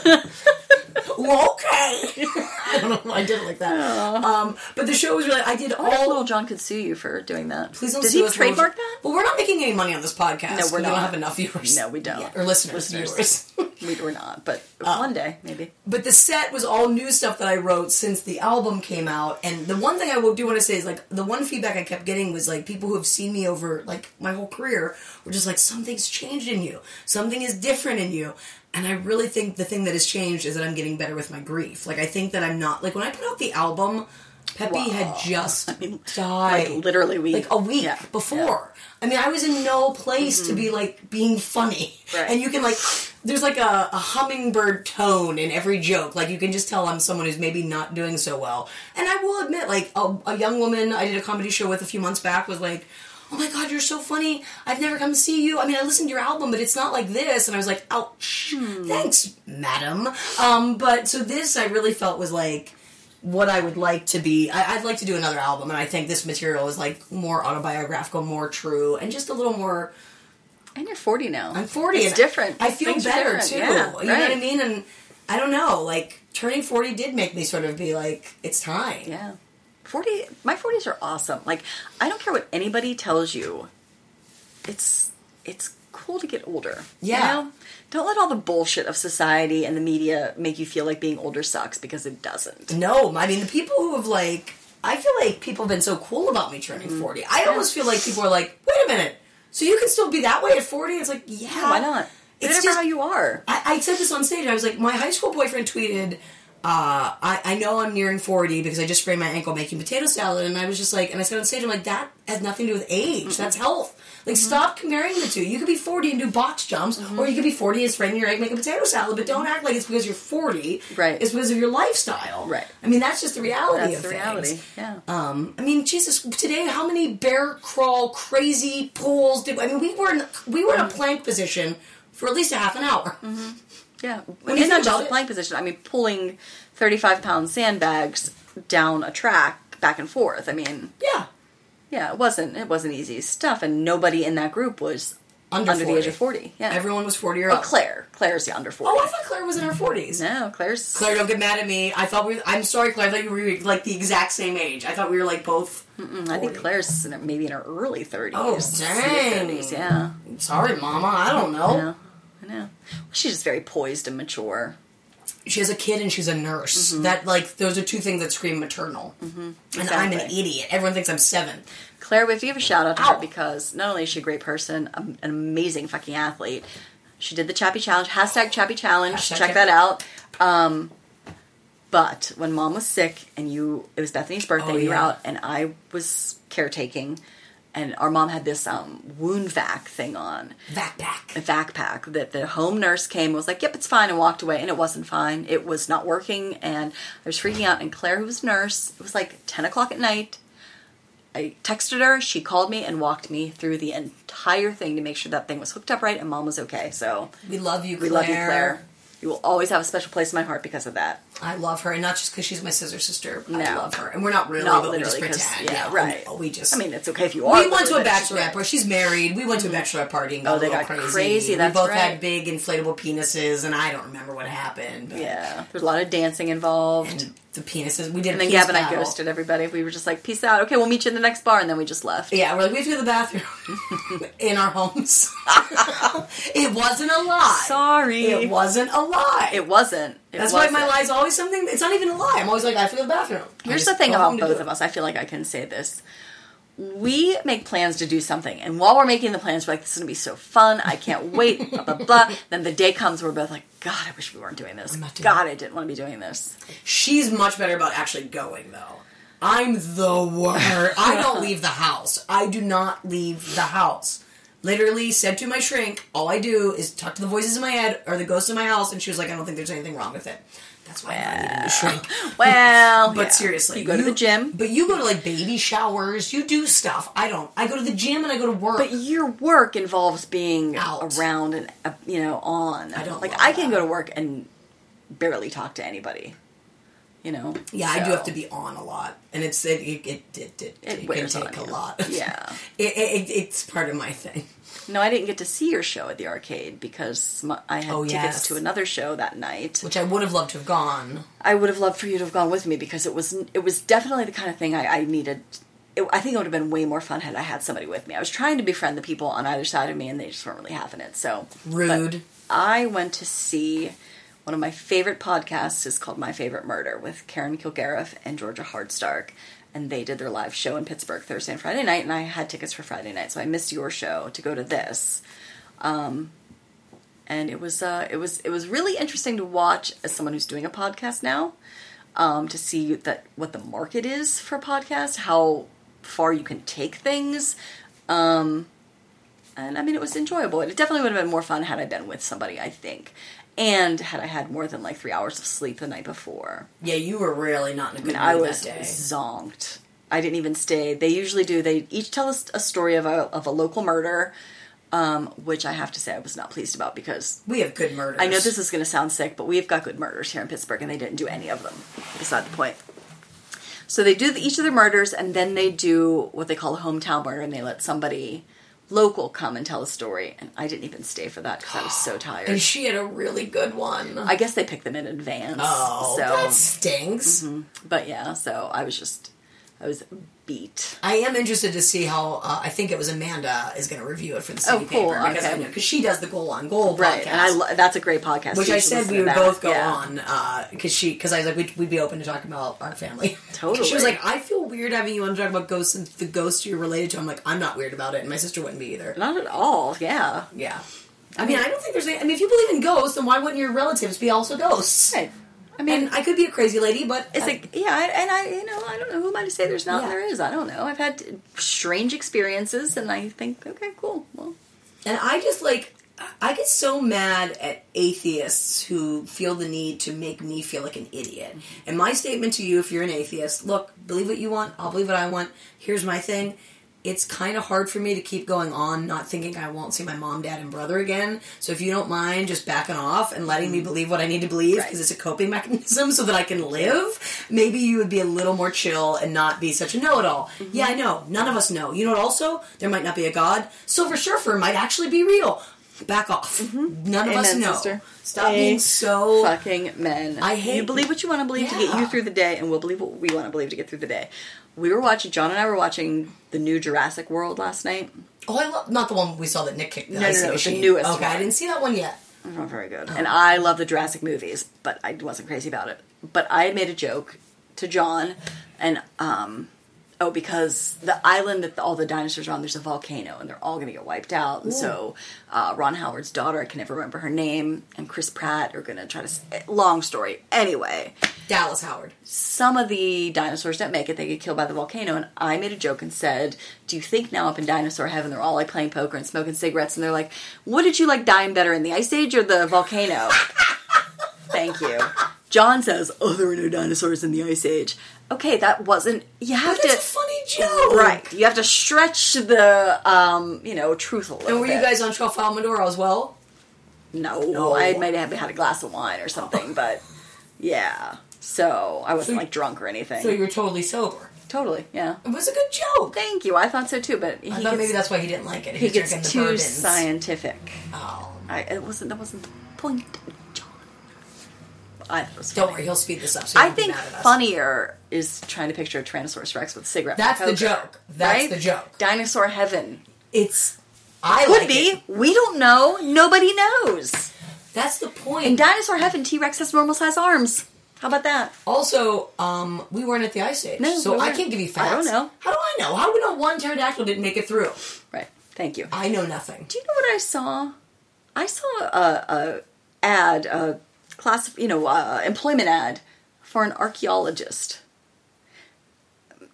well, okay. I don't know why I did it like that. Um, but the show was really, I did all. Little John could sue you for doing that. Please don't Does sue he us, trademark Little- that? Well, we're not making any money on this podcast. No, we're We don't have enough viewers. No, we don't. yet. Or listeners, Listeners. viewers. We were not, but Uh, one day maybe. But the set was all new stuff that I wrote since the album came out. And the one thing I do want to say is like the one feedback I kept getting was like people who have seen me over like my whole career were just like something's changed in you, something is different in you. And I really think the thing that has changed is that I'm getting better with my grief. Like I think that I'm not like when I put out the album, Pepe Wow. had just mean, died Like literally, we like a week yeah, before. I mean, I was in no place to be like being funny, Right. and you can like, there's like a, a hummingbird tone in every joke. Like you can just tell I'm someone who's maybe not doing so well. And I will admit, like a, a young woman I did a comedy show with a few months back was like. Oh my god, you're so funny. I've never come to see you. I mean, I listened to your album, but it's not like this. And I was like, ouch. Thanks, madam. Um, but so this I really felt was like what I would like to be. I, I'd like to do another album, and I think this material is like more autobiographical, more true, and just a little more. And you're 40 now. I'm 40. It's different. I feel Things better too. Yeah, you know what I mean? And I don't know, like turning 40 did make me sort of be like, it's time. Yeah. 40 my 40s are awesome. Like I don't care what anybody tells you. It's it's cool to get older. Yeah. You know? Don't let all the bullshit of society and the media make you feel like being older sucks because it doesn't. No, I mean the people who have like I feel like people have been so cool about me turning Mm-hmm. 40. I almost feel like people are like, "Wait a minute. So you can still be that way at 40?" It's like, "Yeah. Why not? It's It's just how you are. I, I said this on stage. I was like, my high school boyfriend tweeted, uh, I, I know I'm nearing 40 because I just sprained my ankle making potato salad. And I was just like, and I said on stage, I'm like, that has nothing to do with age. That's health. Like, Mm-hmm. stop comparing the two. You could be 40 and do box jumps, or you could be 40 and sprain your egg making potato salad, but don't act like it's because you're 40. Right. It's because of your lifestyle. Right. I mean, that's just the reality That's of the things. reality. Yeah. Um, I mean, Jesus, today, how many bear crawl crazy pools did I mean? We were in, we were in a plank position for at least a half an hour. Yeah. When not just plank position. I mean, pulling 35 pound sandbags down a track back and forth. I mean, Yeah. yeah, it wasn't it wasn't easy stuff, and nobody in that group was Under under, the age of 40. Yeah. Everyone was 40 or oh, up. Claire. Claire's the under 40. Oh, I thought Claire was in her 40s. no, Claire's. Claire, don't get mad at me. I thought we. I'm sorry, Claire. I thought you were like the exact same age. I thought we were like both. I think Claire's in her, maybe in her early 30s. Oh, dang. mid-30s, yeah. Sorry, Mama. I don't know. Yeah. Know. She's just very poised and mature. She has a kid and she's a nurse. That like those are two things that scream maternal. Mm-hmm. And I'm an idiot. Everyone thinks I'm seven. Claire, we have to give a shout out to Ow. her because not only is she a great person, um, an amazing fucking athlete. She did the Chappie Challenge. Hashtag Chappie Challenge. Hashtag Check Chappie. that out. Um, but when mom was sick and you, it was Bethany's birthday, Oh, you were out, and I was caretaking, and our mom had this um, wound vac thing on. Backpack. a vac pack that the home nurse came and was like, "Yep, it's fine," and walked away, and it wasn't fine. It was not working, and I was freaking out. And Claire, who was a nurse, it was like ten o'clock at night. I texted her. She called me and walked me through the entire thing to make sure that thing was hooked up right and mom was okay. So We love you, Claire. we love you, Claire. You will always have a special place in my heart because of that. I love her, and not just because she's my scissor sister. I love her, and we're not really, Not but we just pretend. yeah, we- right. We, just. I mean, it's okay if you are. we went to a literally, but she's bachelorette party. She's married. We went to a mm-hmm. bachelorette party and got Oh, they a got crazy. crazy, that's we both right. had big inflatable penises, and I don't remember what happened. but- Yeah, there's a lot of dancing involved. And the penises. We did. And a then Gavin and I ghosted everybody. We were just like, peace out. Okay, we'll meet you in the next bar. And then we just left. Yeah, we're like, we have to go to the bathroom in our homes. it wasn't a lie. Sorry. It wasn't a lie. It wasn't. It That's wasn't. why my lie is always something. It's not even a lie. I'm always like, I have to go to the bathroom. Here's the thing about both of us. I feel like I can say this. We make plans to do something, and while we're making the plans, we're like, "This is gonna be so fun! I can't wait!" blah blah blah. Then the day comes, we're both like, "God, I wish we weren't doing this. doing God, I didn't want to be doing this." She's much better about actually going though. I'm the worst. I don't leave the house. I do not leave the house. Literally said to my shrink, all I do is talk to the voices in my head or the ghosts in my house, and she was like, I don't think there's anything wrong with it. That's why I'm not leaving the shrink. Well, But yeah. seriously, you go to the gym, But you go to like baby showers. You do stuff. I don't. I go to the gym and I go to work. but your work involves being Out. around and uh, you know on. I don't like. I can that. go to work and barely talk to anybody. You know. yeah, I do have to be on a lot, and it's it it it, it, it, It can take a you. lot. Yeah. it, it, it's part of my thing. No, I didn't get to see your show at the arcade because my, I had Oh, tickets yes. to another show that night. Which I would have loved to have gone. I would have loved for you to have gone with me because it was it was definitely the kind of thing I, I needed. It, I think it would have been way more fun had I had somebody with me. I was trying to befriend the people on either side of me, and they just weren't really having it. So Rude. I went to see one of my favorite podcasts is called My Favorite Murder with Karen Kilgariff and Georgia Hardstark. And they did their live show in Pittsburgh Thursday and Friday night, and I had tickets for Friday night, so I missed your show to go to this. Um, and it was uh, it was it was really interesting to watch as someone who's doing a podcast now, um, to see that what the market is for podcasts, how far you can take things. Um, and I mean, it was enjoyable. It definitely would have been more fun had I been with somebody, I think. And had I had more than like three hours of sleep the night before. Yeah, you were really not in a good mood I was that day. zonked. I didn't even stay. They usually do. They each tell us a story of a, of a local murder, um, which I have to say I was not pleased about because We have good murders. I know this is going to sound sick, but we've got good murders here in Pittsburgh, and they didn't do any of them. Beside the point. So they do the, each of their murders, and then they do what they call a hometown murder, and they let somebody local come and tell a story. And I didn't even stay for that because I was so tired. And she had a really good one. I guess they picked them in advance. oh, so, that stinks. Mm-hmm. but yeah, so I was just I was beat. I am interested to see how. Uh, I think it was Amanda is going to review it for the city Oh, cool, paper because okay. I know because she does the Goal on Goal Right, podcast, and I lo- that's a great podcast. which I said we would both go Yeah. on because she because I was like we'd, we'd be open to talking about our family. Totally. she was like, I feel weird having you on to talk about ghosts and the ghosts you're related to. I'm like, I'm not weird about it, and my sister wouldn't be either. Not at all. Yeah. Yeah. I mean, I don't think there's any. I mean, if you believe in ghosts, then why wouldn't your relatives be also ghosts? Right. I mean, And I could be a crazy lady, but It's I- like yeah, I- and I you know I don't know who am I to say there's not Yeah. there is I don't know I've had strange experiences and I think okay cool well And I just like I get so mad at atheists who feel the need to make me feel like an idiot. And my statement to you, if you're an atheist, look, believe what you want, I'll believe what I want. Here's my thing. It's kind of hard for me to keep going on, not thinking I won't see my mom, dad, and brother again. So if you don't mind just backing off and letting me mm-hmm. believe what I need to believe, Right. because it's a coping mechanism so that I can live, maybe you would be a little more chill and not be such a know-it-all. Mm-hmm. Yeah, I know. None of us know. You know what? Also, there might not be a God. Silver Surfer might actually be real. Back off. Mm-hmm. None of us know. sister. Stop being so. fucking men I hate- you believe what you want to believe to get you through the day and we'll believe what we want to believe to get through the day we were watching John and I were watching the new Jurassic World last night. Oh, I love not the one we saw that Nick kicked the No, no, no, the machine. newest Okay, I didn't see that one yet. not very good. And I love the Jurassic movies but I wasn't crazy about it. But I made a joke to John and um oh because the island that all the dinosaurs are on there's a volcano and they're all going to get wiped out. And so uh, ron howard's daughter i can never remember her name and chris pratt are going to try to s- long story. Anyway Dallas Howard. some of the dinosaurs don't make it. They get killed by the volcano. And i made a joke and said do you think now up in dinosaur heaven they're all like playing poker and smoking cigarettes? And they're like what did you like dying better in the ice age or the volcano? Thank you. John says oh there were no dinosaurs in the ice age okay that wasn't you have But to that's a funny joke, right you have to stretch the um you know truth a little And were you guys on Trafalmador as well? no, No. i might have had a glass of wine or something but yeah so i wasn't So- like drunk or anything So you were totally sober. totally yeah It was a good joke. Thank you. I thought so too, but he I thought gets, maybe that's why he didn't like it. he was gets too scientific. Oh. I, it wasn't. That wasn't the point. I thought it was Don't worry, he'll speed this up. So I think mad at us. funnier is trying to picture a Tyrannosaurus Rex with a cigarette. That's the joke. That's right? the joke. Dinosaur heaven It's. I could like be. it. We don't know. Nobody knows. That's the point. In dinosaur heaven, T Rex has normal size arms. How about that? Also, um, we weren't at the ice age, No, so we I can't give you facts. I don't know. How do I know? How do we know one pterodactyl didn't make it through? Right. Thank you. I know nothing. Do you know what I saw? I saw a, a ad, a class, you know, uh employment ad for an archaeologist.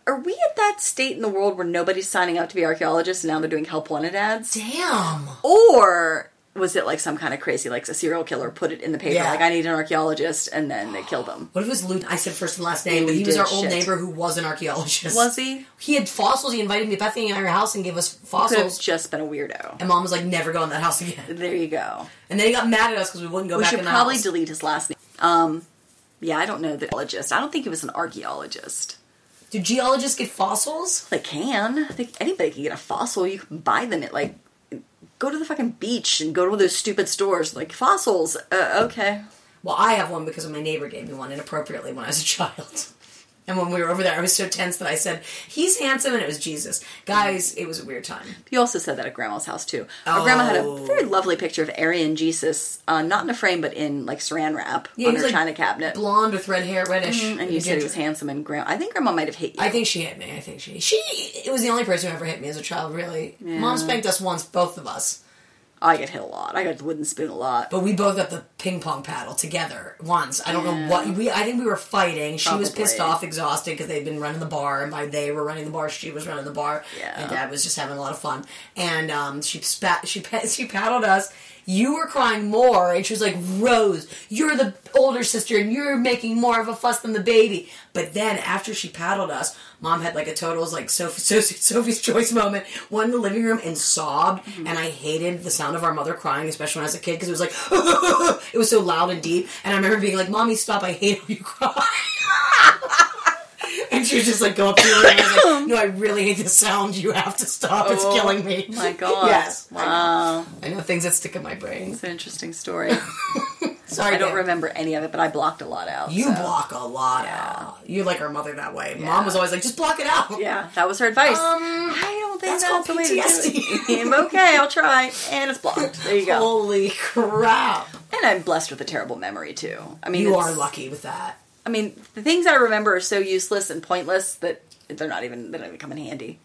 Are we at that state in the world where nobody's signing up to be archaeologists and now they're doing help wanted ads? Damn. Or was it like some kind of crazy, like a serial killer put it in the paper, Yeah. like I need an archaeologist, and then they killed him? What if it was Lou? I said first and last name, but he was our old neighbor who was an archaeologist. Was he? He had fossils. He invited me, Bethany, and her house and gave us fossils. just been a weirdo. And mom was like, "Never go in that house again." There you go. And then he got mad at us because we wouldn't go We back should in the probably house. delete his last name. Um, yeah, I don't know the archaeologist. I don't think he was an archaeologist. Do geologists get fossils? They can. I think anybody can get a fossil. You can buy them at like go to the fucking beach and go to those stupid stores like fossils. Uh, okay. Well, I have one because my neighbor gave me one inappropriately when I was a child. And when we were over there, I was so tense that I said, "He's handsome," and it was Jesus. Guys, it was a weird time. You also said that at grandma's house too. Our grandma had a Oh. very lovely picture of Aryan Jesus, uh, not in a frame but in like saran wrap Yeah, on her like, china cabinet. Blonde with red hair, reddish. and you said he was handsome and grandma. I think grandma might have hit you. I think she hit me. I think she she it was the only person who ever hit me as a child. Really, mom spanked us once, both of us, I get hit a lot. I got the wooden spoon a lot. but we both got the ping pong paddle together once. I don't know what we. I think we were fighting. She was pissed off, exhausted because they'd been running the bar, and by they were running the bar, she was running the bar. Yeah. and dad was just having a lot of fun. And um, she spat, she she paddled us. You were crying more, and she was like, "Rose, you're the older sister, and you're making more of a fuss than the baby." But then, after she paddled us, mom had like a total like Sophie, Sophie, Sophie's choice moment. Went in the living room and sobbed, Mm-hmm. and I hated the sound of our mother crying, especially when I was a kid, because it was like it was so loud and deep. And I remember being like, "Mommy, stop! I hate how you cry." And she was just like, go up to her and I like, no, I really hate the sound. You have to stop. It's Oh, killing me. My God. Yes. I know. Wow. I know things that stick in my brain. It's an interesting story. Sorry, I don't Dan. remember any of it, but I blocked a lot out. You so. block a lot Yeah. out. You're like our mother that way. Yeah. Mom was always like, just block it out. Yeah, that was her advice. Um, I don't think that's that's, called the way to do PTSD. it. okay, I'll try. And it's blocked. There you go. Holy crap. And I'm blessed with a terrible memory too. I mean, You are lucky with that. I mean, the things I remember are so useless and pointless that they're not even they don't even come in handy.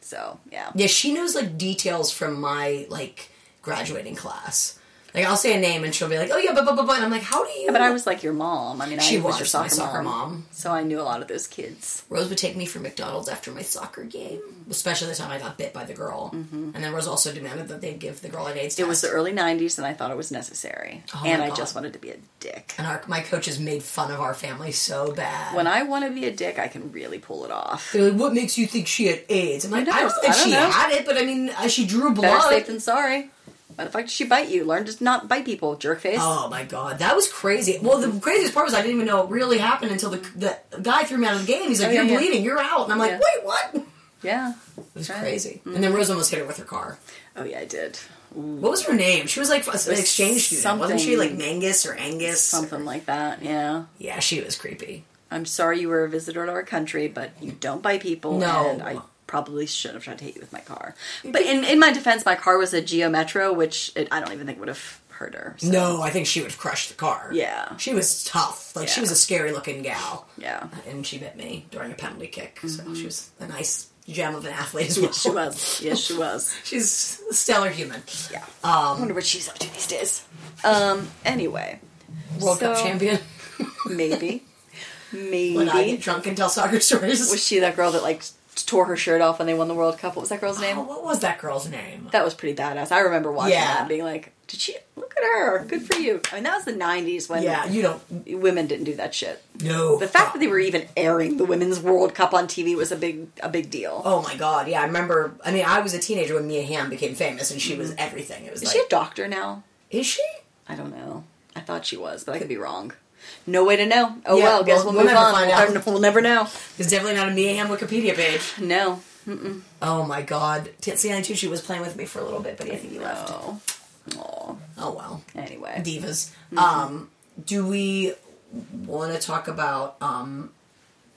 So yeah, Yeah, she knows like details from my like graduating class. Like I'll say a name and she'll be like, "Oh yeah, but but but," and I'm like, "How do you?" but I was like your mom. I mean, She I was, was your soccer, soccer mom, mom. so I knew a lot of those kids. Rose would take me for McDonald's after my soccer game, especially the time I got bit by the girl. And then Rose also demanded that they give the girl an AIDS test. It was the early '90s, and I thought it was necessary, Oh and I just wanted to be a dick. and our, my coaches made fun of our family so bad. When I want to be a dick, I can really pull it off. They're like, "What makes you think she had AIDS?" I'm like, "I don't think I don't she know. had it, but I mean, uh, she drew blood." Better blood." safe than sorry. Why the fuck did she bite you? Learn to not bite people, jerk face. Oh my god, that was crazy. Well, the craziest part was I didn't even know it really happened until the, the guy threw me out of the game. He's like, Oh, yeah, "You're yeah. bleeding, you're out," and I'm like, Yeah. "Wait, what?" Yeah, it was Right. crazy. And mm-hmm. then Rose almost hit her with her car. Oh yeah, I did. What was her name? She was like an exchange student, wasn't she? Like Mangus or Angus? Something like that. Yeah. Yeah, she was creepy. I'm sorry you were a visitor to our country, but you don't bite people. No. I probably should have tried to hit you with my car. But in, in my defense, my car was a Geo Metro, which it, I don't even think would have hurt her. so- No, I think she would have crushed the car. Yeah. She was tough. Like she Yeah. was a scary looking gal. Yeah. And she bit me during a penalty kick. So she was a nice gem of an athlete as well. Yes, she was. Yes, she was. She's a stellar human. Yeah. I Um, wonder what she's up to these days. Um. Anyway, World Cup So- champion. maybe, maybe When I get drunk and tell soccer stories. was she that girl that like tore her shirt off when they won the World Cup? What was that girl's name? Oh, what was that girl's name? That was pretty badass. I remember watching Yeah. that and being like, "Did she look at her? Good for you." I mean, that was the '90s when Yeah, you don't women didn't do that shit. No. The fact that they were even airing the women's World Cup on TV was a big a big deal. Oh my god, yeah, I remember. I mean, I was a teenager when Mia Hamm became famous, and she was mm. everything. It was Is like, she a doctor now? is she? I don't know. I thought she was, but I could be wrong. No way to know. Oh Yeah, well, guess we'll- we'll, we'll move never on. find We'll, out. we'll never know. There's definitely not a Mia Hamm Wikipedia page. No. Oh my god, Tiziana Tucci was playing with me for a little bit, but I think he left. Aw. Oh well, Anyway. divas. Um, do we want to talk about um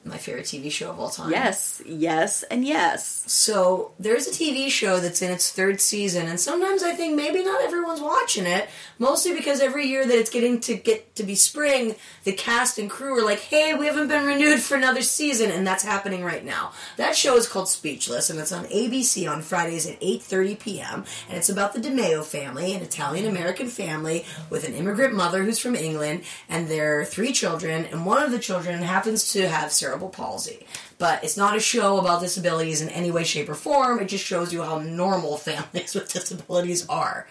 my favorite TV show of all time? Yes, yes, and yes. So there's a TV show that's in its third season, and sometimes I think maybe not everyone's watching it. Mostly because every year that it's getting to get to be spring, the cast and crew are like, "Hey, we haven't been renewed for another season," and that's happening right now. That show is called Speechless, and it's on ABC on Fridays at 8:30 p.m. And it's about the DiMeo family, an Italian American family with an immigrant mother who's from England, and their three children, and one of the children happens to have cerebral palsy. But it's not a show about disabilities in any way, shape, or form. It just shows you how normal families with disabilities are.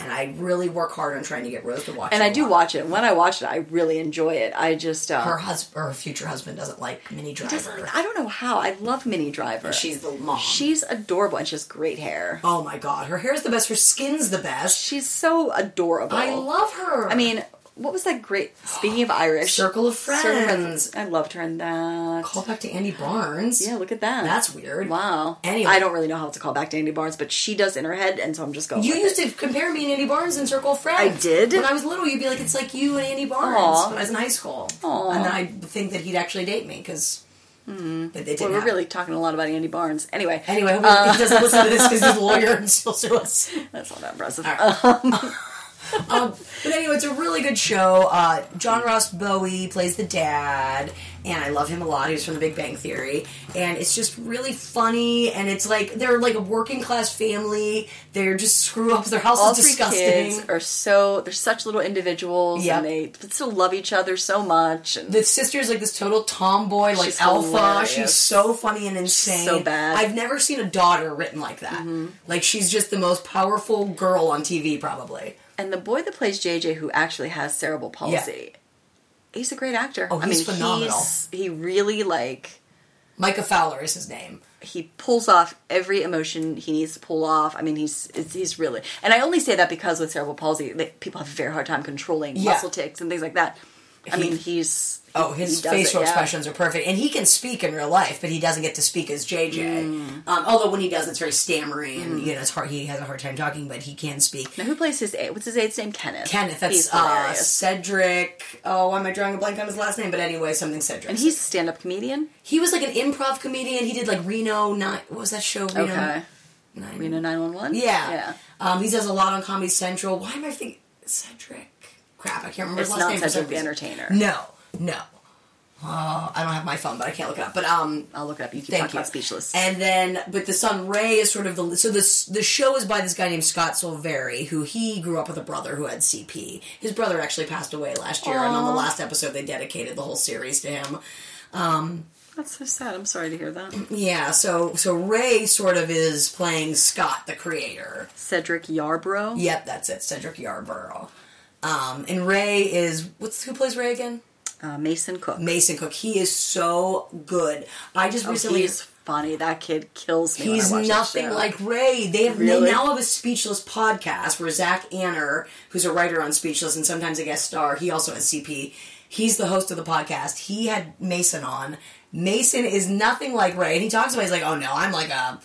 And I really work hard on trying to get Rose to watch it. And I do lot. watch it. When I watch it, I really enjoy it. I just uh, Her husband, her future husband, doesn't like Minnie Driver. I don't know how. I love Minnie Driver. She's the mom. She's adorable and she has great hair. oh my god, her hair's the best. Her skin's the best. She's so adorable. I love her. I mean, what was that great? Speaking of Irish, Circle of Circle of Friends. I loved her in that. Call back to Andy Barnes. Yeah, look at that. That's weird. Wow. Anyway. I don't really know how to call back to Andy Barnes, but she does in her head, and so I'm just going. You used it. to compare me and Andy Barnes in Circle of Friends. I did? When I was little, you'd be like, "It's like you and Andy Barnes." Aw. When I was in high school, Aw. and then I'd think that he'd actually date me because. But they didn't. Well, we're happen. really talking a lot about Andy Barnes. Anyway, Anyway, hope Uh, he doesn't listen to this because he's a lawyer and still sue us. that's not that impressive. Right. um, but anyway, it's a really good show. Uh, John Ross Bowie plays the dad, and I love him a lot. He's from The Big Bang Theory, and it's just really funny. And it's like they're like a working class family. They're just screw up. Their house All is three disgusting. kids are so they're such little individuals, Yep. and they still love each other so much. And the sister's like this total tomboy, like She's alpha. hilarious. She's so funny and insane. so bad. Mm-hmm. I've never seen a daughter written like that. Like she's just the most powerful girl on TV, probably. And the boy that plays JJ, who actually has cerebral palsy, he's a great actor. Oh, I he's mean, phenomenal. He's, he really like Micah Fowler is his name. he pulls off every emotion he needs to pull off. I mean, he's he's really, and I only say that because with cerebral palsy, people have a very hard time controlling Yeah. muscle tics and things like that. I He- mean, he's Oh, his he facial it, yeah. expressions are perfect, and he can speak in real life, but he doesn't get to speak as JJ. Mm. Um, although when he does, it's very stammery, and you know, it's hard. He has a hard time talking, but he can speak. Now, who plays his A? What's his A's name? Kenneth. Kenneth, that's uh. Cedric. Oh, why am I drawing a blank on his last name? But anyway, something Cedric. and he's a stand-up comedian. he was like an improv comedian. He did like Reno. Nine, what was that show? Reno. Okay. Nine- Reno nine one one. Yeah. Yeah. Um, he does a lot on Comedy Central. Why am I thinking Cedric? Crap, I can't remember It's his last not name. for some Cedric the. Entertainer. No, no. Oh, I don't have my phone, but I can't look it up. But um, I'll look it up. You keep Thank talking you. about Speechless. And then, but the son Ray is sort of the so this the show is by this guy named Scott Silveri, who he grew up with a brother who had CP. His brother actually passed away last year, and on the last episode they dedicated the whole series to him. That's so sad. I'm sorry to hear that. Yeah, so so Ray sort of is playing Scott, the creator. Cedric Yarbrough. Yep, that's it, Cedric Yarbrough. Um, and Ray is what's who plays Ray again? Uh, Mason Cook. Mason Cook. He is so good. I just Oh, recently he's funny. That kid kills me. He's when I watch nothing like Ray. They have Really? they now have a Speechless podcast where Zach Anner, who's a writer on Speechless and sometimes a guest star, he also has CP. He's the host of the podcast. He had Mason on. Mason is nothing like Ray, and he talks about. He's like, "Oh no, I'm like a,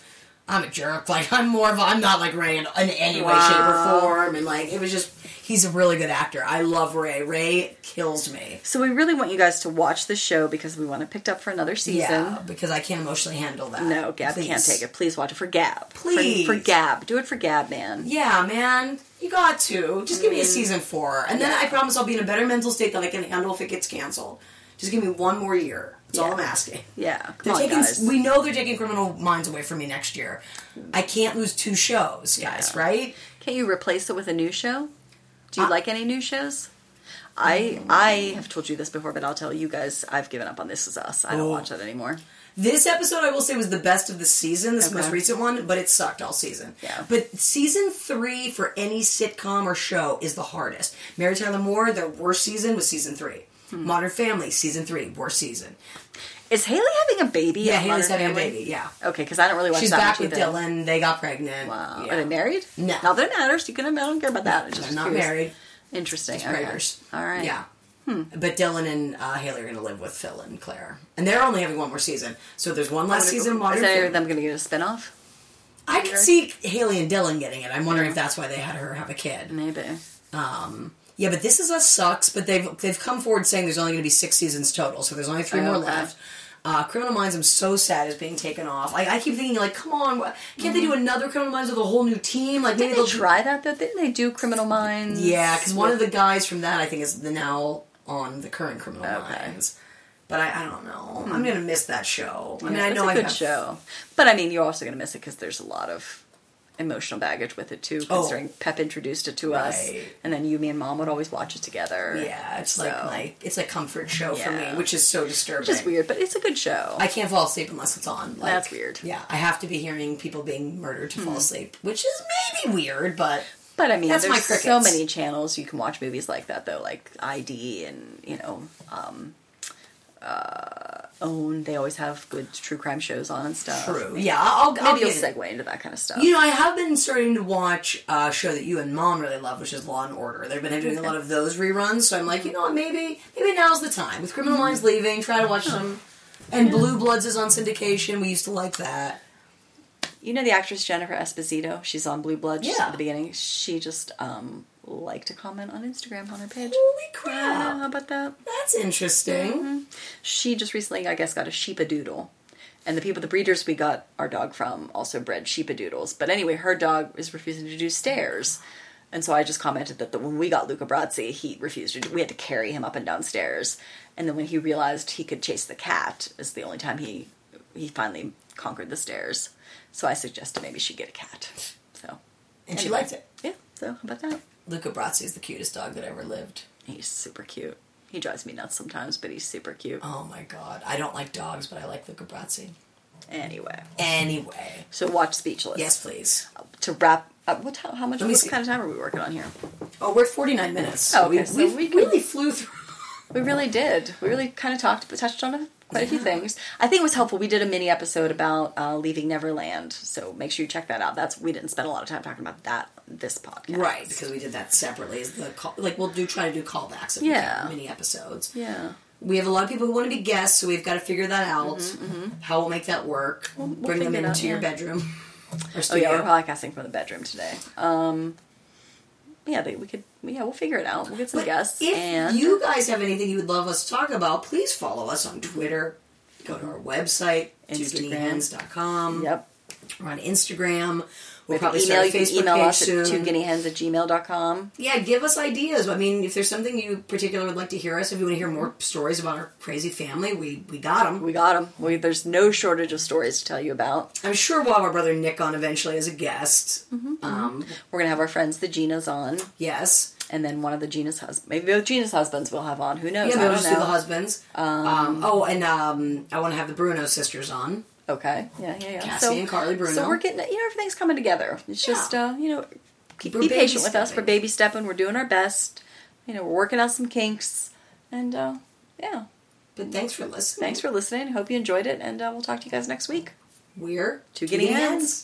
I'm a jerk. Like I'm more of, a, I'm not like Ray in, in any way, shape, or form." And like it was just, he's a really good actor. I love Ray. Ray kills me. So we really want you guys to watch the show because we want it picked up for another season. Yeah, because I can't emotionally handle that. No, Gab can't take it. Please watch it for Gab. Please. For, Gab. Do it for Gab, man. Yeah, man. You got to. Just give me a mm-hmm. season four. And then Yeah. I promise I'll be in a better mental state that I can handle if it gets canceled. Just give me one more year. That's all I'm asking. Yeah. Come They're on, taking, guys. we know they're taking Criminal Minds away from me next year. I can't lose two shows, guys, Yeah. right? Can't you replace it with a new show? Do you Uh, like any new shows? I I have told you this before, but I'll tell you guys I've given up on This Is Us. I don't Oh. watch that anymore. This episode, I will say, was the best of the season, this Okay. most recent one, but it sucked all season. Yeah. But season three for any sitcom or show is the hardest. Mary Tyler Moore, their worst season was season three. Hmm. Modern Family, season three, worst season. Is Haley having a baby? Yeah, Haley's having a baby, yeah. Okay, because I don't really watch She's that back much with either. Dylan. They got pregnant. Wow. Yeah. Are they married? No. Not that it matters. You can. I don't care about that. It's just They're not curious. married. Interesting. Just okay. prayers. All right. Hmm. Yeah. But Dylan and uh, Haley are going to live with Phil and Claire, and they're only having one more season. So there's one last season. of Modern Is of them going to get a spinoff? I can see Haley and Dylan getting it. I'm wondering if that's why they had her have a kid. Maybe. Um, yeah, but this is us sucks. But they've they've come forward saying there's only going to be six seasons total, so there's only three more Okay. left. Uh, Criminal Minds, I'm so sad is being taken off. Like I keep thinking, like, come on, can't they do another Criminal Minds with a whole new team? Like maybe Mm-hmm. They'll they try that though? Didn't they do Criminal Minds? Yeah, because one of the guys from that I think is the now on the current Criminal Okay. Minds. But I, I don't know. I'm gonna miss that show. I mean, I know it's a I good have, show, but I mean, you're also going to miss it because there's a lot of emotional baggage with it too. Oh. Considering Pep introduced it to us, and then you, me, and Mom would always watch it together. Yeah, it's So, like my it's a comfort show for me, which is so disturbing. which is weird, but it's a good show. I can't fall asleep unless it's on. Like, That's weird. Yeah, I have to be hearing people being murdered to Hmm. fall asleep, which is maybe weird, but But I mean, That's my there's so many channels you can watch movies like that, though, like ID and you know, um, uh, Own. They always have good true crime shows on and stuff. true. Yeah, I'll, I'll Maybe you'll get it. segue into that kind of stuff. You know, I have been starting to watch a show that you and Mom really love, which is Law and Order. They've been doing a lot of those reruns, so I'm like, you know what, maybe maybe now's the time. With Criminal Minds leaving, try to watch some. And Blue Bloods is on syndication. We used to like that. You know the actress Jennifer Esposito? She's on Blue Bloods. just Yeah. at the beginning. She just um liked to comment on Instagram on her page. Holy Yeah, crap! how about that? That's interesting. Mm-hmm. She just recently, I guess, got a sheepadoodle. And the people, the breeders we got our dog from, also bred sheepadoodles. But anyway, her dog is refusing to do stairs. And so I just commented that the, when we got Luca Brazzi, he refused to do, we had to carry him up and down stairs. And then when he realized he could chase the cat, is the only time he he finally conquered the stairs. So I suggested maybe she get a cat. So And she anyway. liked it. Yeah. So how about that? Luca Brazzi is the cutest dog that ever lived. He's super cute. He drives me nuts sometimes, but he's super cute. Oh my god, I don't like dogs, but I like Luca Brazzi. Anyway, Anyway, so watch Speechless. yes, please. To wrap up, what time, how much? What see. kind of time are we working on here? Oh, we're at 49 minutes. Oh, okay, we, so we, we really flew through. We really did. We really kind of talked, but touched on a quite a few things. I think it was helpful. We did a mini episode about uh, leaving Neverland, so make sure you check that out. That's we didn't spend a lot of time talking about that this podcast, Right, because we did that separately. Is the call, like we'll do try to do callbacks if Yeah. mini episodes. Yeah, We have a lot of people who want to be guests, so we've got to figure that out. How we'll make that work. Mm-hmm, we'll Bring them into out, your yeah. bedroom. Or Oh yeah, we're podcasting from the bedroom today. Um, yeah, they, we could. Yeah, we'll figure it out. We'll get some But guests. If and you guys have anything you would love us to talk about, please follow us on Twitter. Go to our website, Instagram. yep, We're on Instagram. We'll we have probably an email. You can email us at soon. two guineahens at gmail.com. Yeah, give us ideas. I mean, if there's something you particularly would like to hear us, if you want to hear more stories about our crazy family, we we got them. We got them. We, there's no shortage of stories to tell you about. I'm sure we'll have our brother Nick on eventually as a guest. Mm-hmm, Um, We're gonna have our friends the Ginas on, yes. and then one of the Gina's husbands. Maybe both Gina's husbands we'll have on. Who knows? Yeah, I we'll just do the know. husbands. Um, oh, and um, I want to have the Bruno sisters on. Okay. Yeah, yeah, yeah. Cassie and Carly Bruno. So we're getting, you know, everything's coming together. It's just, Yeah. uh, you know, keep, be patient with us. We're baby stepping. We're doing our best. You know, we're working out some kinks, and uh, yeah. But thanks for listening. Thanks for listening. Hope you enjoyed it, and uh, we'll talk to you guys next week. We're Two guinea hens.